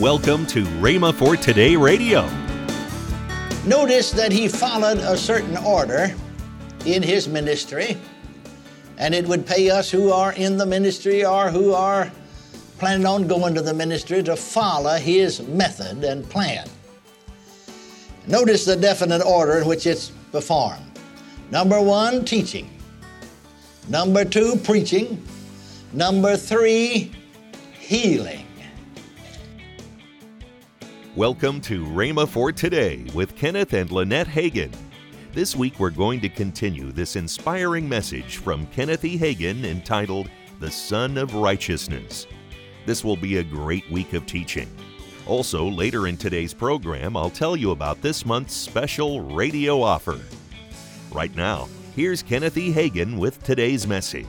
Welcome to Rhema for Today Radio. Notice that he followed a certain order in his ministry, and it would pay us who are in the ministry or who are planning on going to the ministry to follow his method and plan. Notice the definite order in which it's performed. Number one, teaching. Number two, preaching. Number three, healing. Welcome to Rhema for Today with Kenneth and Lynette Hagin. This week we're going to continue this inspiring message from Kenneth E. Hagin entitled The Sun of Righteousness. This will be a great week of teaching. Also, later in today's program, I'll tell you about this month's special radio offer. Right now, here's Kenneth E. Hagin with today's message.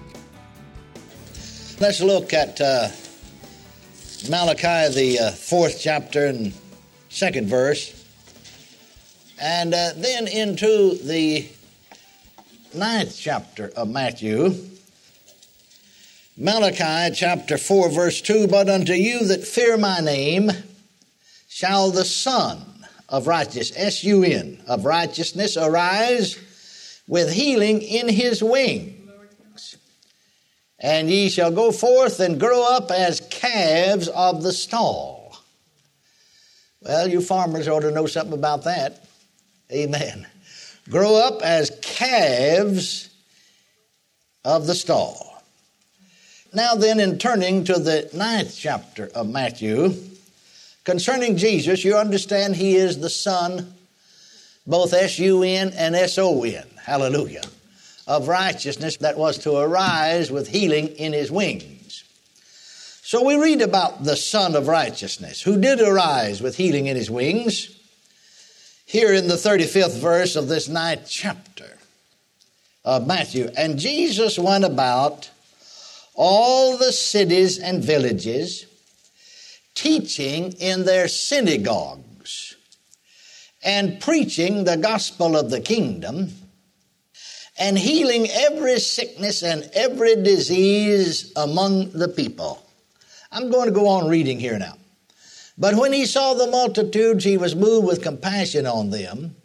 Let's look at uh, Malachi, the uh, fourth chapter and second verse, and uh, then into the ninth chapter of Matthew. Malachi chapter 4, verse 2 But unto you that fear my name shall the Son of righteousness, S U N, of righteousness arise with healing in his wings. And ye shall go forth and grow up as calves of the stall. Well, you farmers ought to know something about that. Amen. Grow up as calves of the stall. Now, then, in turning to the ninth chapter of Matthew, concerning Jesus, you understand he is the Sun, both S U N and S O N. Hallelujah. Of righteousness that was to arise with healing in his wings. So we read about the Son of Righteousness, who did arise with healing in his wings, here in the 35th verse of this ninth chapter of Matthew. And Jesus went about all the cities and villages, teaching in their synagogues and preaching the gospel of the kingdom and healing every sickness and every disease among the people. I'm going to go on reading here now. But when he saw the multitudes, he was moved with compassion on them,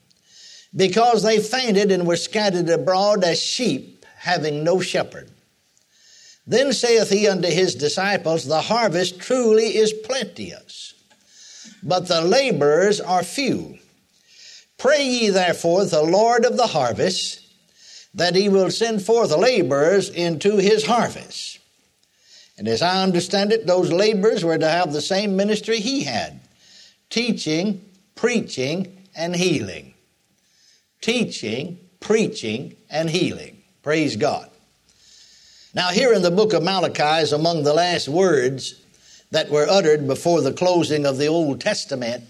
because they fainted and were scattered abroad as sheep having no shepherd. Then saith he unto his disciples, The harvest truly is plenteous, but the laborers are few. Pray ye therefore the Lord of the harvest that he will send forth laborers into his harvest. And as I understand it, those laborers were to have the same ministry he had teaching, preaching, and healing. Teaching, preaching, and healing. Praise God. Now, here in the book of Malachi is among the last words that were uttered before the closing of the Old Testament,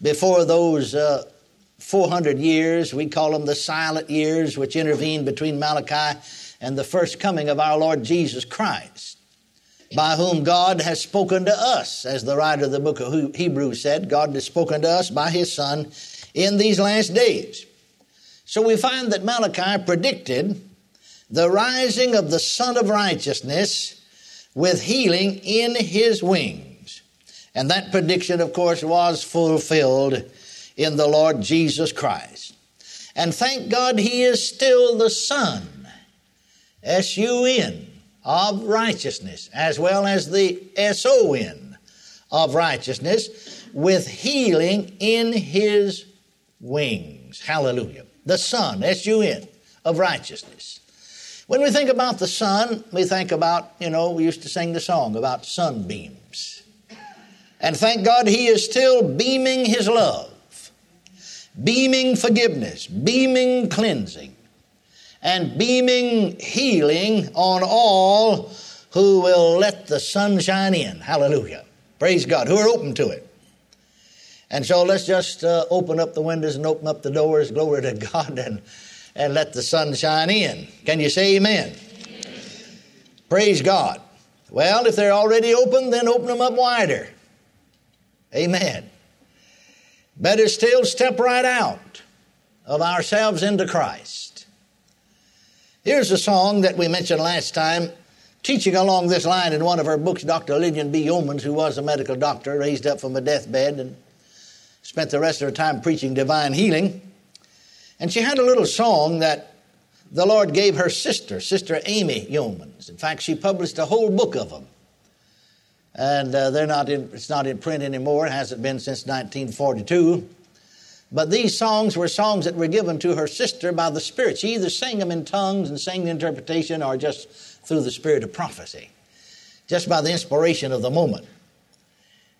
before those uh, 400 years, we call them the silent years, which intervened between Malachi and the first coming of our Lord Jesus Christ by whom God has spoken to us. As the writer of the book of Hebrews said, God has spoken to us by his Son in these last days. So we find that Malachi predicted the rising of the Son of Righteousness with healing in his wings. And that prediction, of course, was fulfilled in the Lord Jesus Christ. And thank God he is still the Son, S U N, of righteousness, as well as the S-O-N of righteousness, with healing in his wings. Hallelujah. The Sun, S-U-N, of righteousness. When we think about the sun, we think about, you know, we used to sing the song about sunbeams. And thank God he is still beaming his love, beaming forgiveness, beaming cleansing, and beaming healing on all who will let the sun shine in. Hallelujah. Praise God. Who are open to it. And so let's just uh, open up the windows and open up the doors. Glory to God and, and let the sun shine in. Can you say amen? amen? Praise God. Well, if they're already open, then open them up wider. Amen. Better still, step right out of ourselves into Christ. Here's a song that we mentioned last time teaching along this line in one of her books, Dr. Lillian B. Yeomans, who was a medical doctor, raised up from a deathbed and spent the rest of her time preaching divine healing. And she had a little song that the Lord gave her sister, Sister Amy Yeomans. In fact, she published a whole book of them. And uh, they're not in, it's not in print anymore. It hasn't been since 1942. But these songs were songs that were given to her sister by the Spirit. She either sang them in tongues and sang the interpretation or just through the spirit of prophecy, just by the inspiration of the moment.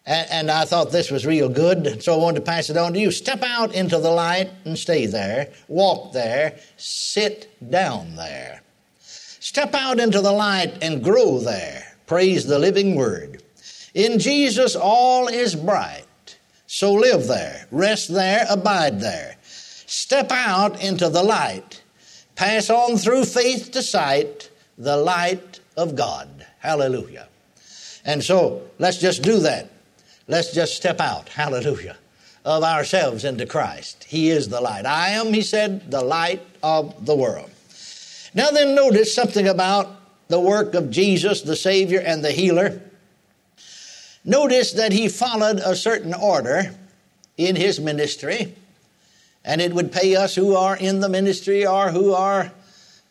And, and I thought this was real good, so I wanted to pass it on to you. Step out into the light and stay there. Walk there. Sit down there. Step out into the light and grow there. Praise the living word. In Jesus, all is bright. So live there, rest there, abide there. Step out into the light. Pass on through faith to sight, the light of God. Hallelujah. And so let's just do that. Let's just step out, hallelujah, of ourselves into Christ. He is the light. I am, he said, the light of the world. Now then, notice something about the work of Jesus, the Savior and the healer. Notice that he followed a certain order in his ministry, and it would pay us who are in the ministry or who are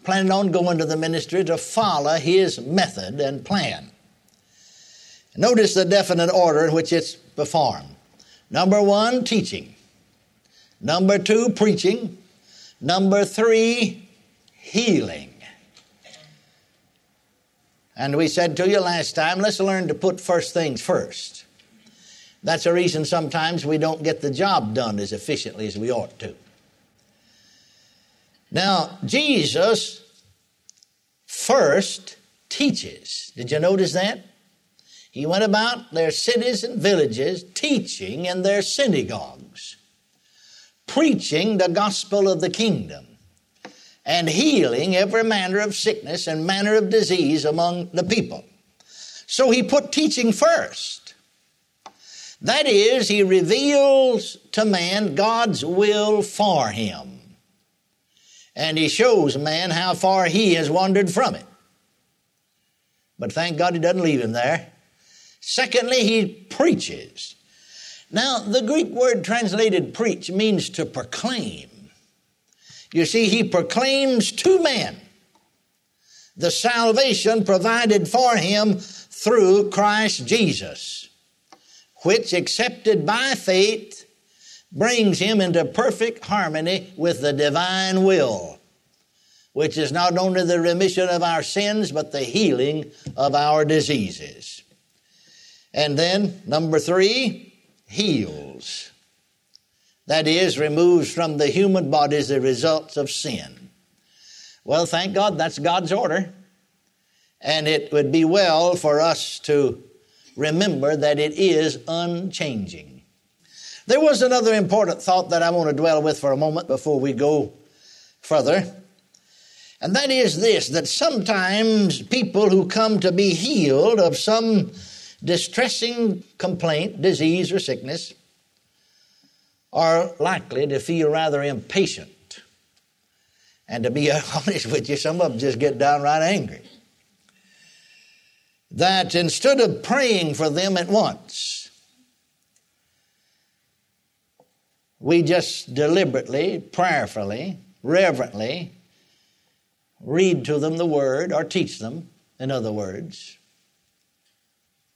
planning on going to the ministry to follow his method and plan. Notice the definite order in which it's performed. Number one, teaching. Number two, preaching. Number three, healing. And we said to you last time, let's learn to put first things first. That's the reason sometimes we don't get the job done as efficiently as we ought to. Now, Jesus first teaches. Did you notice that? He went about their cities and villages teaching in their synagogues, preaching the gospel of the kingdom and healing every manner of sickness and manner of disease among the people. So he put teaching first. That is, he reveals to man God's will for him. And he shows man how far he has wandered from it. But thank God he doesn't leave him there. Secondly, he preaches. Now, the Greek word translated preach means to proclaim. You see, he proclaims to man the salvation provided for him through Christ Jesus, which, accepted by faith, brings him into perfect harmony with the divine will, which is not only the remission of our sins, but the healing of our diseases. And then, number three, heals that is, removes from the human bodies the results of sin. Well, thank God that's God's order. And it would be well for us to remember that it is unchanging. There was another important thought that I want to dwell with for a moment before we go further. And that is this that sometimes people who come to be healed of some distressing complaint, disease, or sickness are likely to feel rather impatient. And to be honest with you, some of them just get downright angry. That instead of praying for them at once, we just deliberately, prayerfully, reverently read to them the word or teach them, in other words,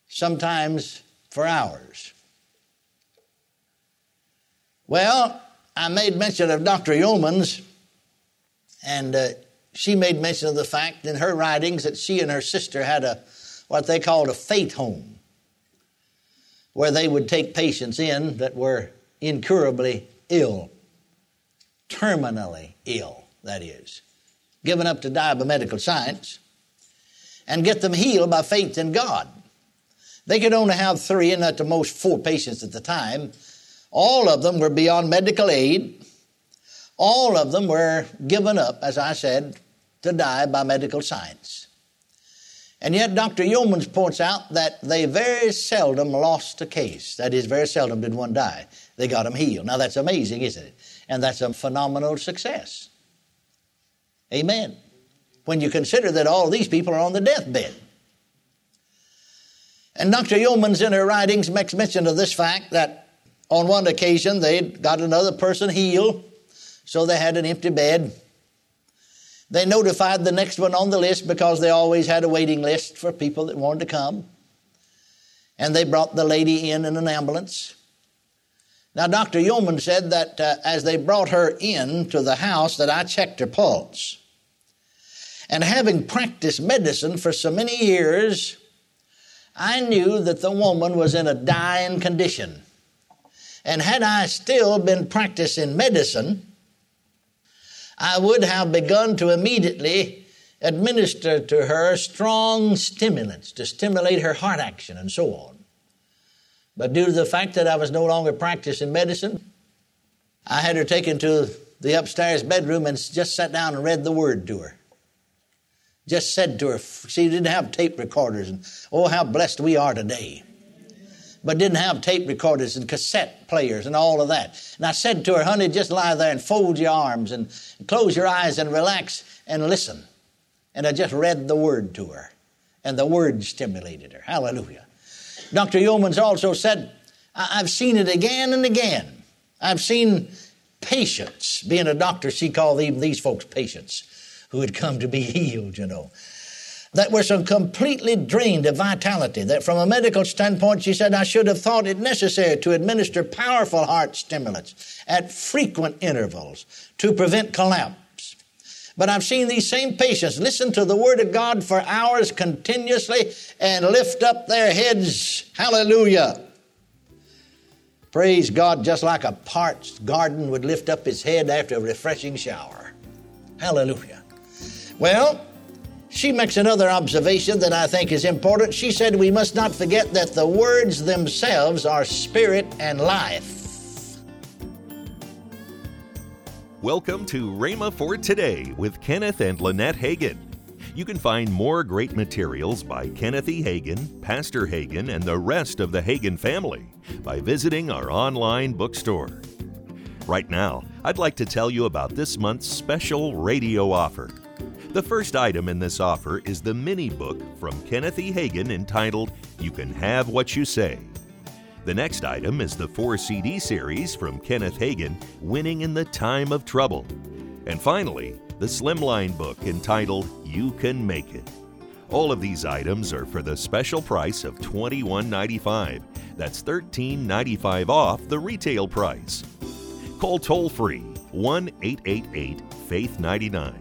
sometimes for hours. Well, I made mention of Dr. Yeomans, and uh, she made mention of the fact in her writings that she and her sister had a what they called a faith home, where they would take patients in that were incurably ill, terminally ill, that is, given up to die by medical science, and get them healed by faith in God. They could only have three and at the most four patients at the time all of them were beyond medical aid. All of them were given up, as I said, to die by medical science. And yet, Dr. Yeomans points out that they very seldom lost a case. That is, very seldom did one die. They got them healed. Now, that's amazing, isn't it? And that's a phenomenal success. Amen. when you consider that all these people are on the deathbed. And Dr. Yeomans, in her writings, makes mention of this fact that on one occasion they got another person healed, so they had an empty bed. They notified the next one on the list because they always had a waiting list for people that wanted to come. And they brought the lady in in an ambulance. Now, Dr. Yeoman said that uh, as they brought her in to the house, that I checked her pulse. And having practiced medicine for so many years, I knew that the woman was in a dying condition. And had I still been practicing medicine, I would have begun to immediately administer to her strong stimulants to stimulate her heart action and so on. But due to the fact that I was no longer practicing medicine, I had her taken to the upstairs bedroom and just sat down and read the word to her. Just said to her, she didn't have tape recorders, and oh, how blessed we are today. But didn't have tape recorders and cassette players and all of that. And I said to her, honey, just lie there and fold your arms and close your eyes and relax and listen. And I just read the word to her, and the word stimulated her. Hallelujah. Dr. Yeomans also said, I've seen it again and again. I've seen patients, being a doctor, she called these folks patients who had come to be healed, you know. That were so completely drained of vitality that from a medical standpoint, she said, I should have thought it necessary to administer powerful heart stimulants at frequent intervals to prevent collapse. But I've seen these same patients listen to the Word of God for hours continuously and lift up their heads. Hallelujah. Praise God, just like a parched garden would lift up its head after a refreshing shower. Hallelujah. Well, she makes another observation that I think is important. She said we must not forget that the words themselves are spirit and life. Welcome to Rhema for Today with Kenneth and Lynette Hagin. You can find more great materials by Kenneth E. Hagin, Pastor Hagin, and the rest of the Hagin family by visiting our online bookstore. Right now, I'd like to tell you about this month's special radio offer. The first item in this offer is the mini book from Kenneth E. Hagin entitled You Can Have What You Say. The next item is the 4 CD series from Kenneth Hagin, Winning in the Time of Trouble. And finally, the Slimline book entitled You Can Make It. All of these items are for the special price of $21.95. That's $13.95 off the retail price. Call toll free 1 888 Faith 99.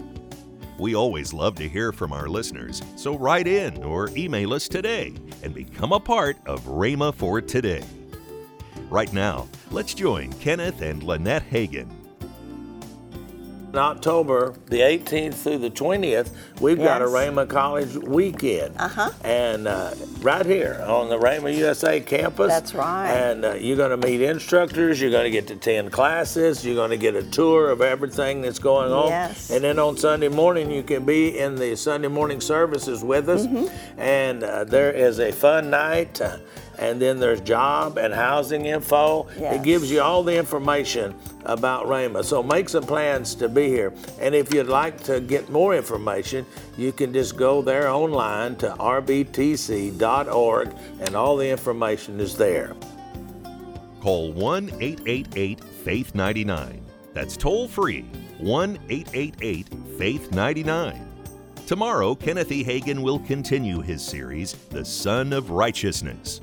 We always love to hear from our listeners, so write in or email us today and become a part of Rhema for Today. Right now, let's join Kenneth and Lynette Hagin. In October the 18th through the 20th, we've yes. got a Rhema College weekend. Uh-huh. And uh, right here on the Rhema USA campus. That's right. And uh, you're going to meet instructors, you're going to get to 10 classes, you're going to get a tour of everything that's going on. Yes. And then on Sunday morning, you can be in the Sunday morning services with us. Mm-hmm. And uh, there is a fun night. And then there's job and housing info. Yes. It gives you all the information about Rhema. So make some plans to be here. And if you'd like to get more information, you can just go there online to rbtc.org and all the information is there. Call 1 888 Faith 99. That's toll free 1 888 Faith 99. Tomorrow, Kenneth E. Hagin will continue his series, The Son of Righteousness.